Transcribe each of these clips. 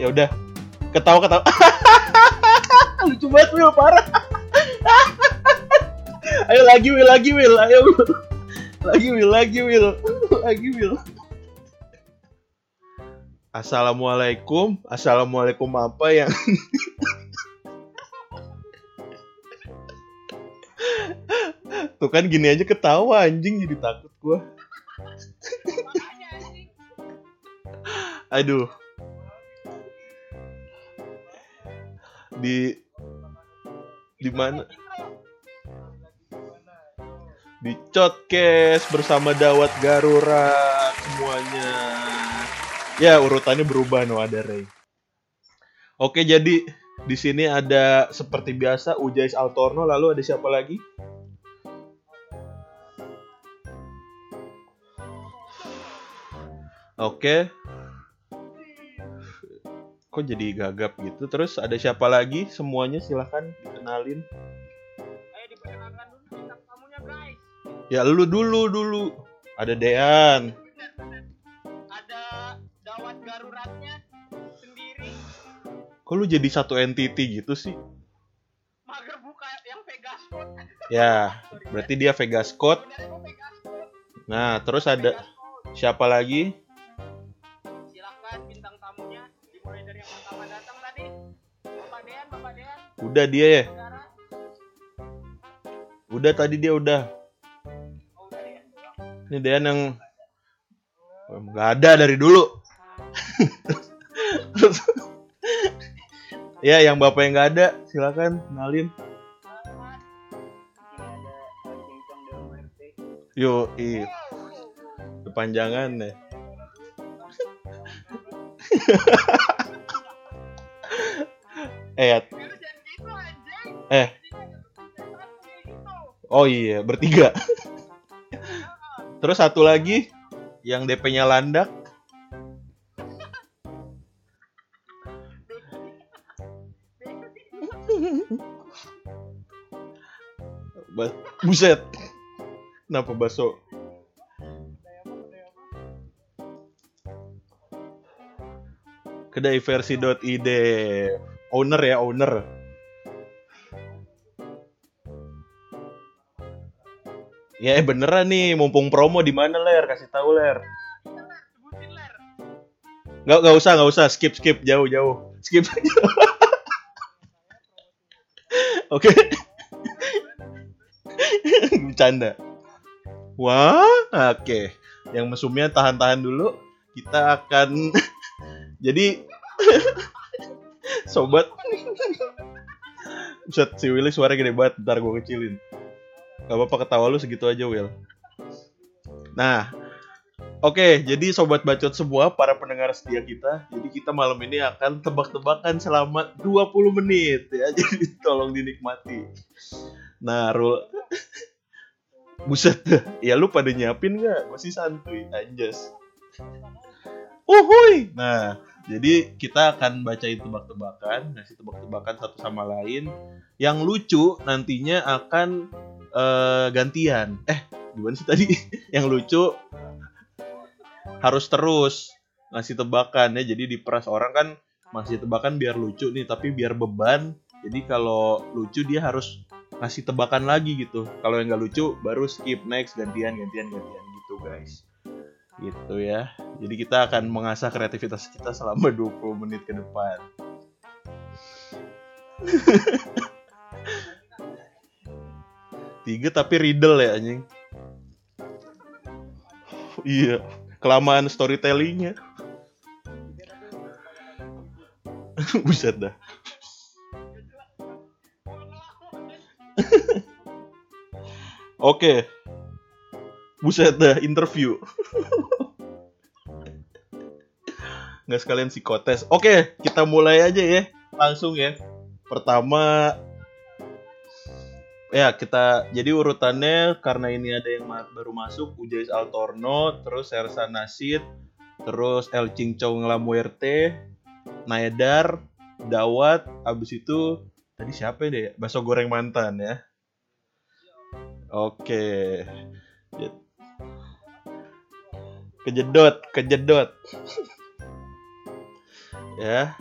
ya udah. Ketawa ketawa. Lucu banget Will parah. Ayo lagi Will lagi Will ayo lagi Will lagi Will lagi Will Assalamualaikum. Assalamualaikum apa yang Tuh kan gini aja ketawa anjing. Jadi takut gua Aduh. Di di mana? Di Codcast bersama Dawat Garurat semuanya. Ya urutannya berubah no ada Ray oke jadi di sini ada seperti biasa Ujais Altorno lalu ada siapa lagi? Oke kok jadi gagap gitu. Terus ada siapa lagi? Semuanya silahkan dikenalin. Ayo diperkenalkan dulu bintang tamunya guys. ya lu dulu dulu. Ada Dean. Bener bener. Ada dawat garuratnya sendiri. kok lu jadi satu entity gitu sih? Mager buka yang Vegas Code. ya berarti dia Vegas Code. Nah terus ada siapa lagi udah dia ya? Udah tadi dia udah. Ini Dean yang nggak ada dari dulu. Ya yang bapak yang nggak ada silakan kenalin. Yuk ih kepanjangan ya eh eh. Oh iya bertiga. Terus satu lagi yang DP-nya landak. Buset. Kenapa baso kedai versi.id owner ya owner ya eh, beneran nih mumpung promo di mana ler? Kasih tahu ler. Nggak nggak usah nggak usah. Skip skip. Jauh jauh. Skip. Oke. Bercanda wah oke. Yang mesumnya tahan-tahan dulu. Kita akan jadi sobat. Buset, si Willy suara gede banget, ntar gue kecilin Gak apa-apa ketawa lu segitu aja Will Nah, Oke, jadi sobat bacot semua, para pendengar setia kita, jadi kita malam ini akan tebak-tebakan selama 20 menit ya. Jadi tolong dinikmati. Nah, Rul Buset. Ya lu pada nyiapin gak? Masih santuy, anjas. Uhuy. Nah, jadi kita akan bacain tebak-tebakan, ngasih tebak-tebakan satu sama lain. Yang lucu nantinya akan eh, gantian. Eh, gimana sih tadi? Yang lucu harus terus ngasih tebakan ya. Jadi diperas orang kan masih tebakan biar lucu nih tapi biar beban. Jadi kalau lucu dia harus ngasih tebakan lagi gitu. Kalau yang nggak lucu baru skip next gantian gantian gantian gitu guys. Gitu ya. Jadi kita akan mengasah kreativitas kita selama 20 menit ke depan tiga tapi riddle ya anjing. Iya kelamaan storytellingnya. Buset dah. Oke. Buset dah interview. Nggak sekalian psikotes. Oke kita mulai aja ya. Langsung ya. Pertama ya kita jadi urutannya karena ini ada yang baru masuk Ujais Altorno terus Sersa Nasid terus El Cincong Lamuerte Naedar Dawat abis itu tadi siapa deh Baso goreng mantan ya Ya. oke Kejedot, kejedot. ya.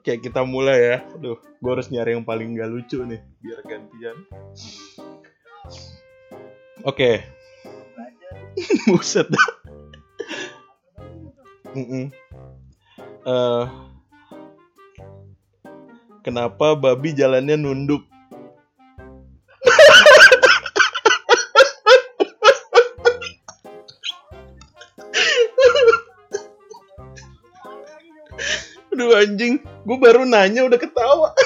Oke, kita mulai ya. Aduh, gue harus nyari yang paling gak lucu nih, biar gantian. Oke. Buset dah. Eh, kenapa babi jalannya nunduk? Anjing, gue baru nanya udah ketawa.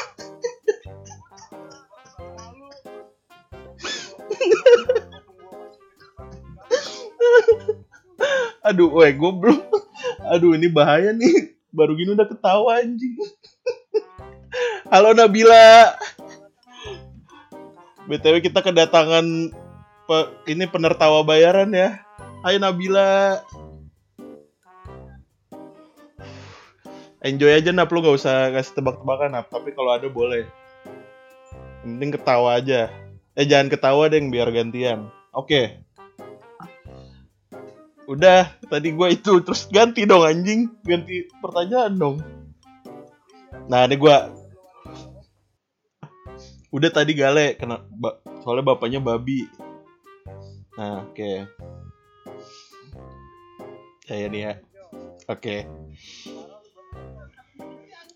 Aduh, weh, gue belum. Aduh, ini bahaya nih. Baru gini udah ketawa anjing. Halo Nabila. BTW kita kedatangan pe- ini penertawa bayaran ya. Hai Nabila. Enjoy aja Nap, lu gak usah kasih tebak-tebakan Nap. Tapi kalau ada boleh. Yang penting ketawa aja. Eh jangan ketawa deh biar gantian. Oke. Udah, tadi gue itu terus ganti dong anjing, ganti pertanyaan dong. Nah, ini gue udah tadi gale kena ba- soalnya bapaknya babi. Nah, oke. Kayak nih ya. Oke.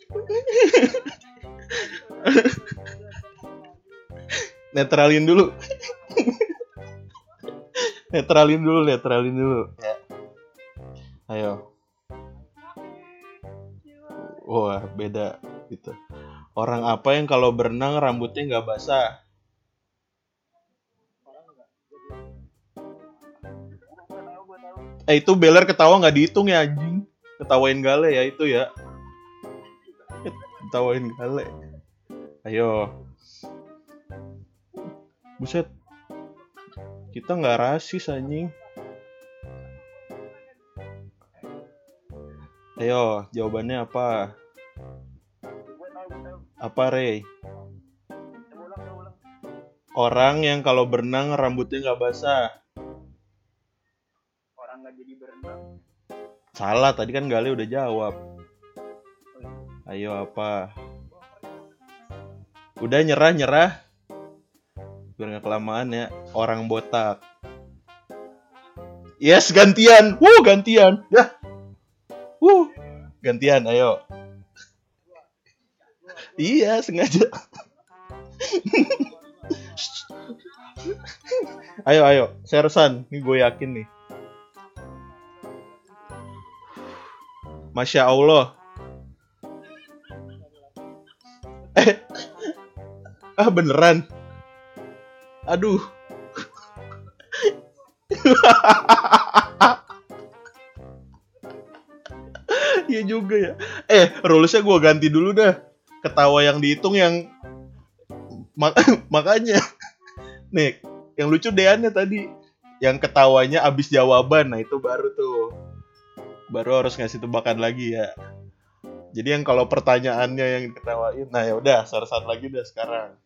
Netralin dulu. netralin dulu, netralin dulu. Ya. Ayo. Wah, beda gitu. Orang apa yang kalau berenang rambutnya nggak basah? Eh itu Beler ketawa nggak dihitung ya anjing. Ketawain Gale ya itu ya. Ketawain Gale. Ayo. Buset. Kita nggak rasis anjing. Ayo, jawabannya apa? Apa, Rey? Orang yang kalau berenang rambutnya nggak basah. Orang nggak jadi berenang. Salah, tadi kan Gale udah jawab. Ayo apa? Udah nyerah nyerah. Biar nggak kelamaan ya. Orang botak. Yes, gantian. Wuh, gantian. Ya. Wuh. Gantian, ayo. iya, sengaja. ayo, ayo. Sersan. Ini gue yakin nih. Masya Allah. Ah beneran. Aduh. Iya juga ya. Eh, rulesnya gue ganti dulu dah. Ketawa yang dihitung yang Mak- makanya. Nih, yang lucu Deannya tadi. Yang ketawanya abis jawaban. Nah, itu baru tuh. Baru harus ngasih tebakan lagi ya. Jadi yang kalau pertanyaannya yang ketawain, nah ya udah, saat lagi dah sekarang.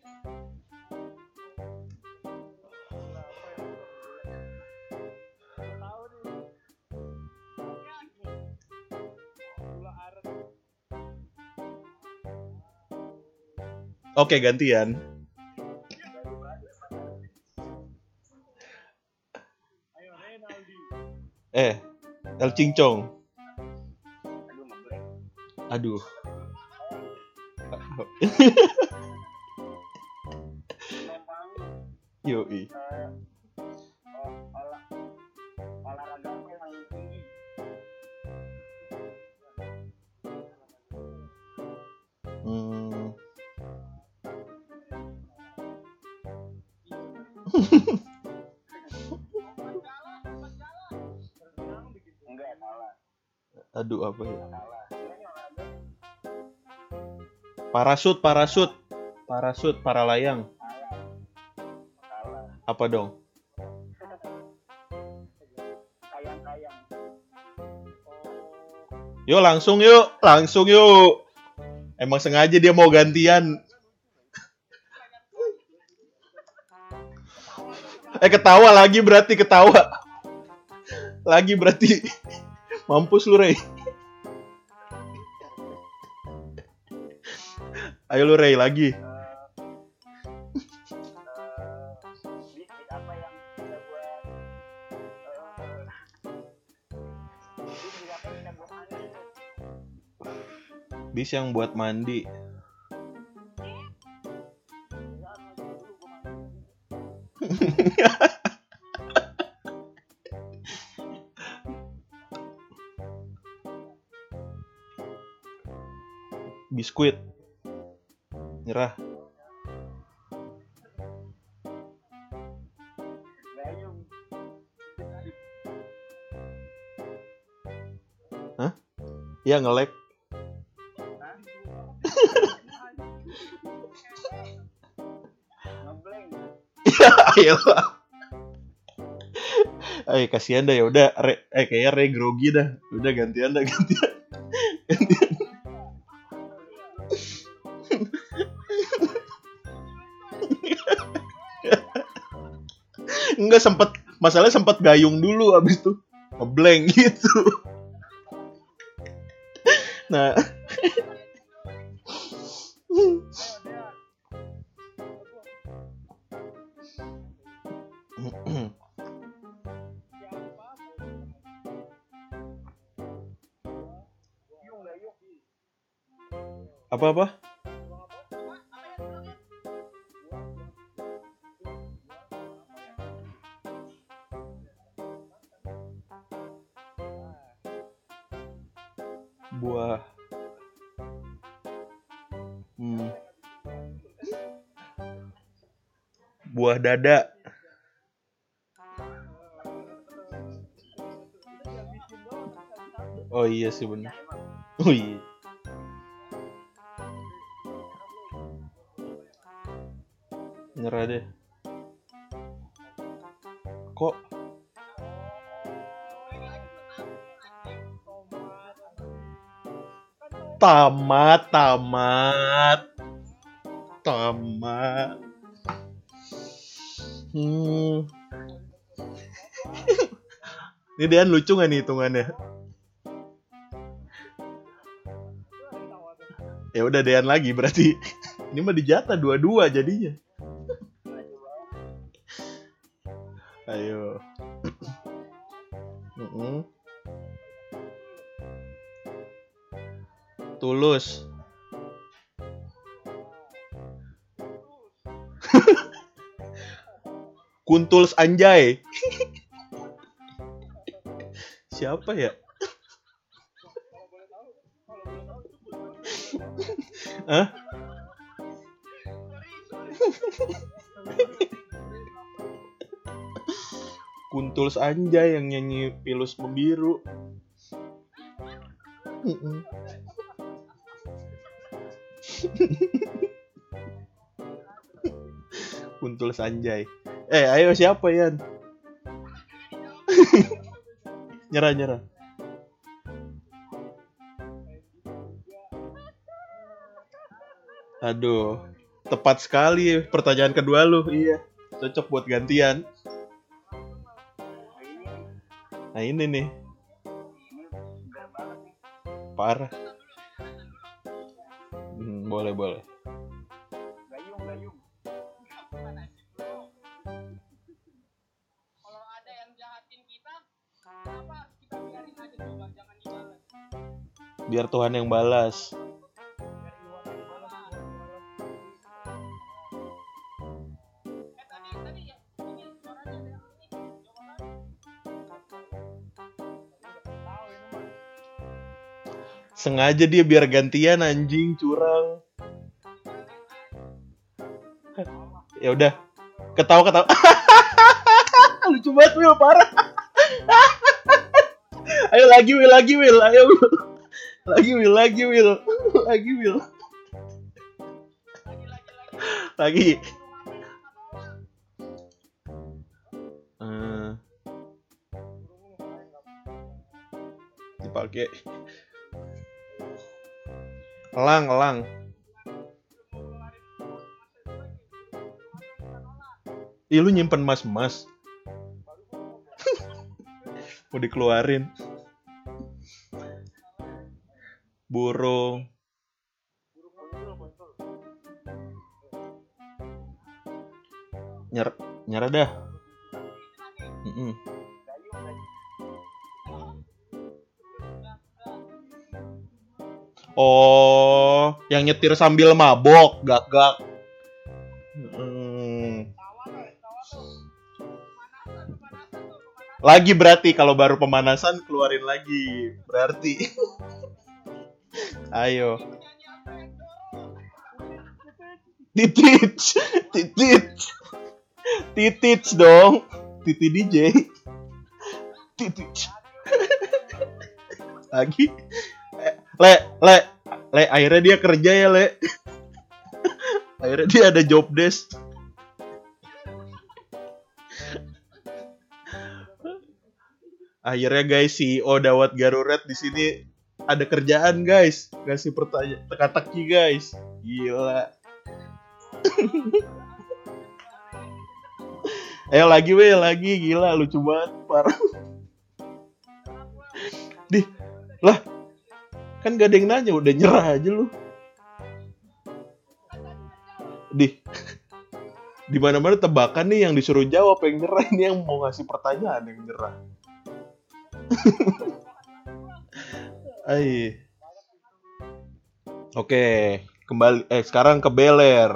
Oke, gantian. Eh, El Cincong. Aduh, Yoi. yang tinggi. Hmm. Aduh, apa ya? Parasut, parasut. Parasut, para layang. Apa dong? Yuk langsung yuk, langsung yuk. Emang sengaja dia mau gantian. Eh ketawa lagi berarti ketawa. Lagi berarti. Mampus lu, Rey. Yang bisa buat mandi Bis yang buat mandi. Biskuit. Nyerah. gayung Ya ngelek. Ayolah. Eh kasihan dah ya udah eh kayaknya Re grogi dah. Udah gantian dah. Gantian. Enggak sempet masalahnya sempet gayung dulu abis itu. Ngeblank gitu. Nah, yung gayung Buah dada. Oh iya sih benar. Oh iya. Nyerah deh. Kok tamat, tamat, tamat. Hmm. Ini Dean lucu gak nih hitungannya? Ya udah Dean lagi berarti. Ini mah dijatah dua-dua jadinya. Ayo. Tulus. Kuntuls anjay. Siapa ya? Hah? Kuntuls anjay yang nyanyi pilus membiru. Kuntul Sanjay. Eh, ayo siapa Yan? nyerah nyerah. Aduh, tepat sekali pertanyaan kedua lu. Iya, cocok buat gantian. Nah ini nih parah. Hmm, boleh boleh. Biar Tuhan yang balas. Sengaja dia biar gantian anjing curang. Ya udah. Ketawa ketawa. Lucu banget Will parah. Ayo lagi Will lagi Will. Ayo Will. Lagi Will lagi Will. Lagi Will. lagi lagi. Eh. dipakai elang elang Ih lu nyimpen mas mas mau dikeluarin burung nyer nyerah dah Mm-mm. Oh, yang nyetir sambil mabok, gak-gak. Lagi berarti kalau baru pemanasan keluarin lagi. Berarti. Ayo. Titich, titich, titich dong. Titi DJ. Titich. Lagi. Le, le, le, akhirnya dia kerja ya, le. Akhirnya dia ada job desk. Akhirnya guys, CEO Dawat Garuret di sini ada kerjaan guys. Ngasih pertanyaan teka-teki guys. Gila. Ayo lagi weh, lagi gila lucu banget parah. Di, lah kan gak ada yang nanya udah nyerah aja lu. Di, di mana mana tebakan nih yang disuruh jawab yang nyerah ini yang mau ngasih pertanyaan yang nyerah. Ai. Oke, kembali eh sekarang ke Beler.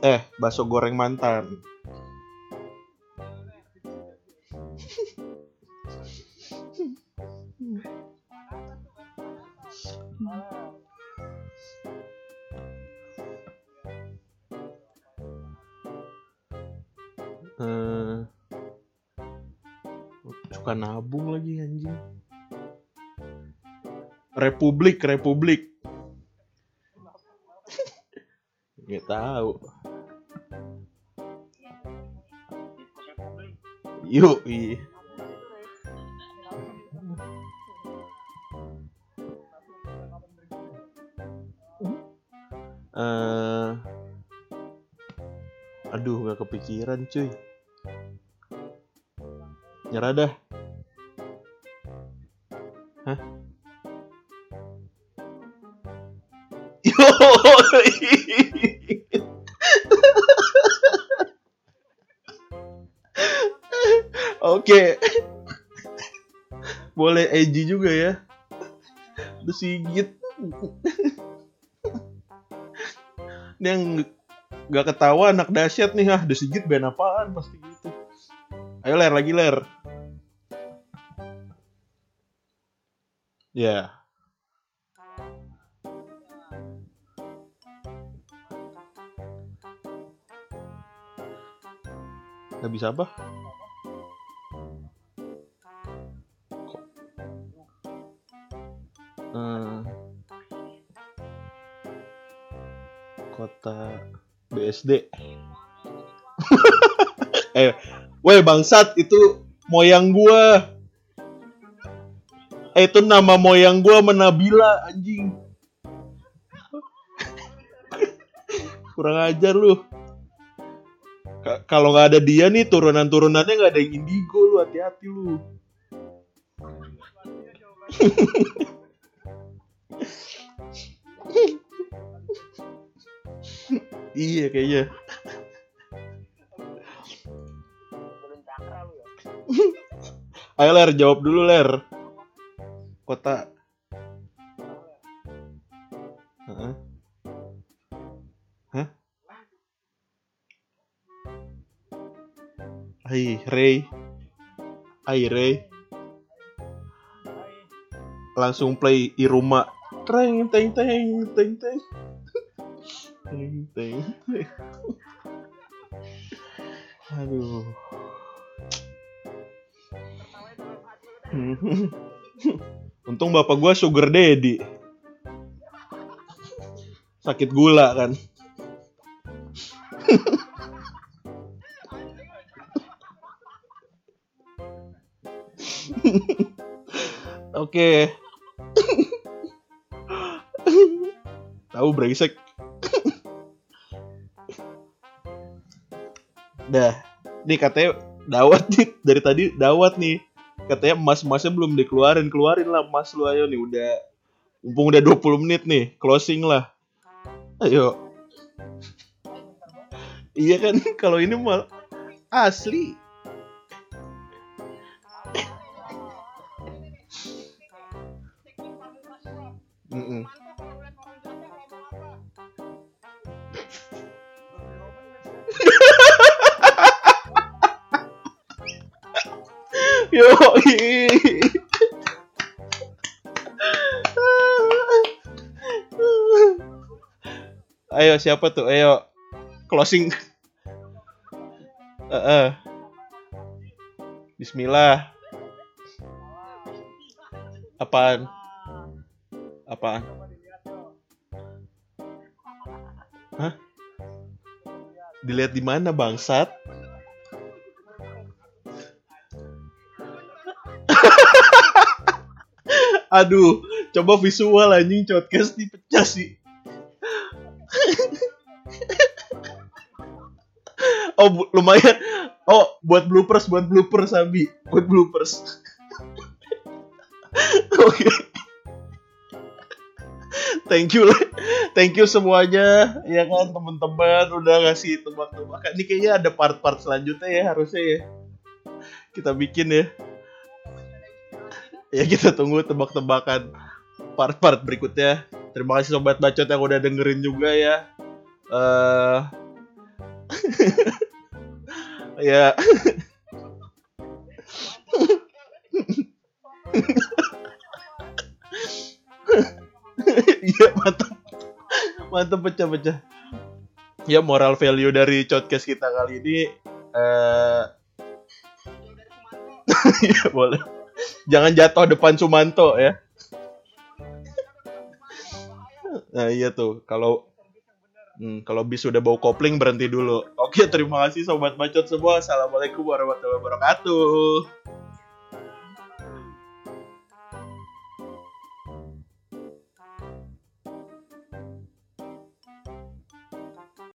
Eh, bakso goreng mantan. Eh, suka nabung lagi anjing. Republik, Republik. Nggak tahu. Yuk. Eh, aduh, gak kepikiran cuy. Nyerah dah. Hah? Oke. Boleh edgy juga ya. Udah sigit. Ini yang gak ketawa anak dahsyat nih ah, udah sigit band apaan pasti gitu. Ayo ler lagi ler. Ya. Gak bisa apa? Kok? Eh, kota BSD. eh, weh bangsat itu moyang gua. Eh itu nama moyang gua Menabila anjing. Kurang ajar lu. Ka- Kalau nggak ada dia nih turunan-turunannya nggak ada yang indigo lu hati-hati lu. iya kayaknya. Ayo ler jawab dulu ler. Kota. Ray. Hai Ray. Langsung play Iruma. Teng teng teng teng teng. Teng teng. teng. Aduh. Untung bapak gua sugar daddy. Sakit gula kan. Oke. Tahu brengsek. Dah. Nih katanya dawat nih dari tadi dawat nih. katanya emas-emasnya belum dikeluarin keluarin lah emas lu ayo nih udah mumpung udah 20 menit nih closing lah ayo iya kan kalau ini mal asli apa. yo ayo siapa tuh ayo closing Heeh. Bismillah apaan apaan Hah? Dilihat di mana bangsat? Aduh, coba visual anjing podcast dipecah sih. oh, lumayan. Oh, buat bloopers, buat bloopers Abi, buat bloopers. Oke. Thank you, thank you semuanya, ya kan teman-teman udah ngasih tebak-tebakan. Ini kayaknya ada part-part selanjutnya ya harusnya ya. Kita bikin ya. Ya kita tunggu tebak-tebakan part-part berikutnya. Terima kasih sobat bacot yang udah dengerin juga ya. Eh ya. Iya Mantap pecah-pecah. Ya moral value dari podcast kita kali ini eh ya boleh. Jangan jatuh depan Sumanto ya. Nah iya tuh kalau hmm, kalau bis udah bau kopling berhenti dulu. Oke terima kasih sobat bacot semua. Assalamualaikum warahmatullahi wabarakatuh.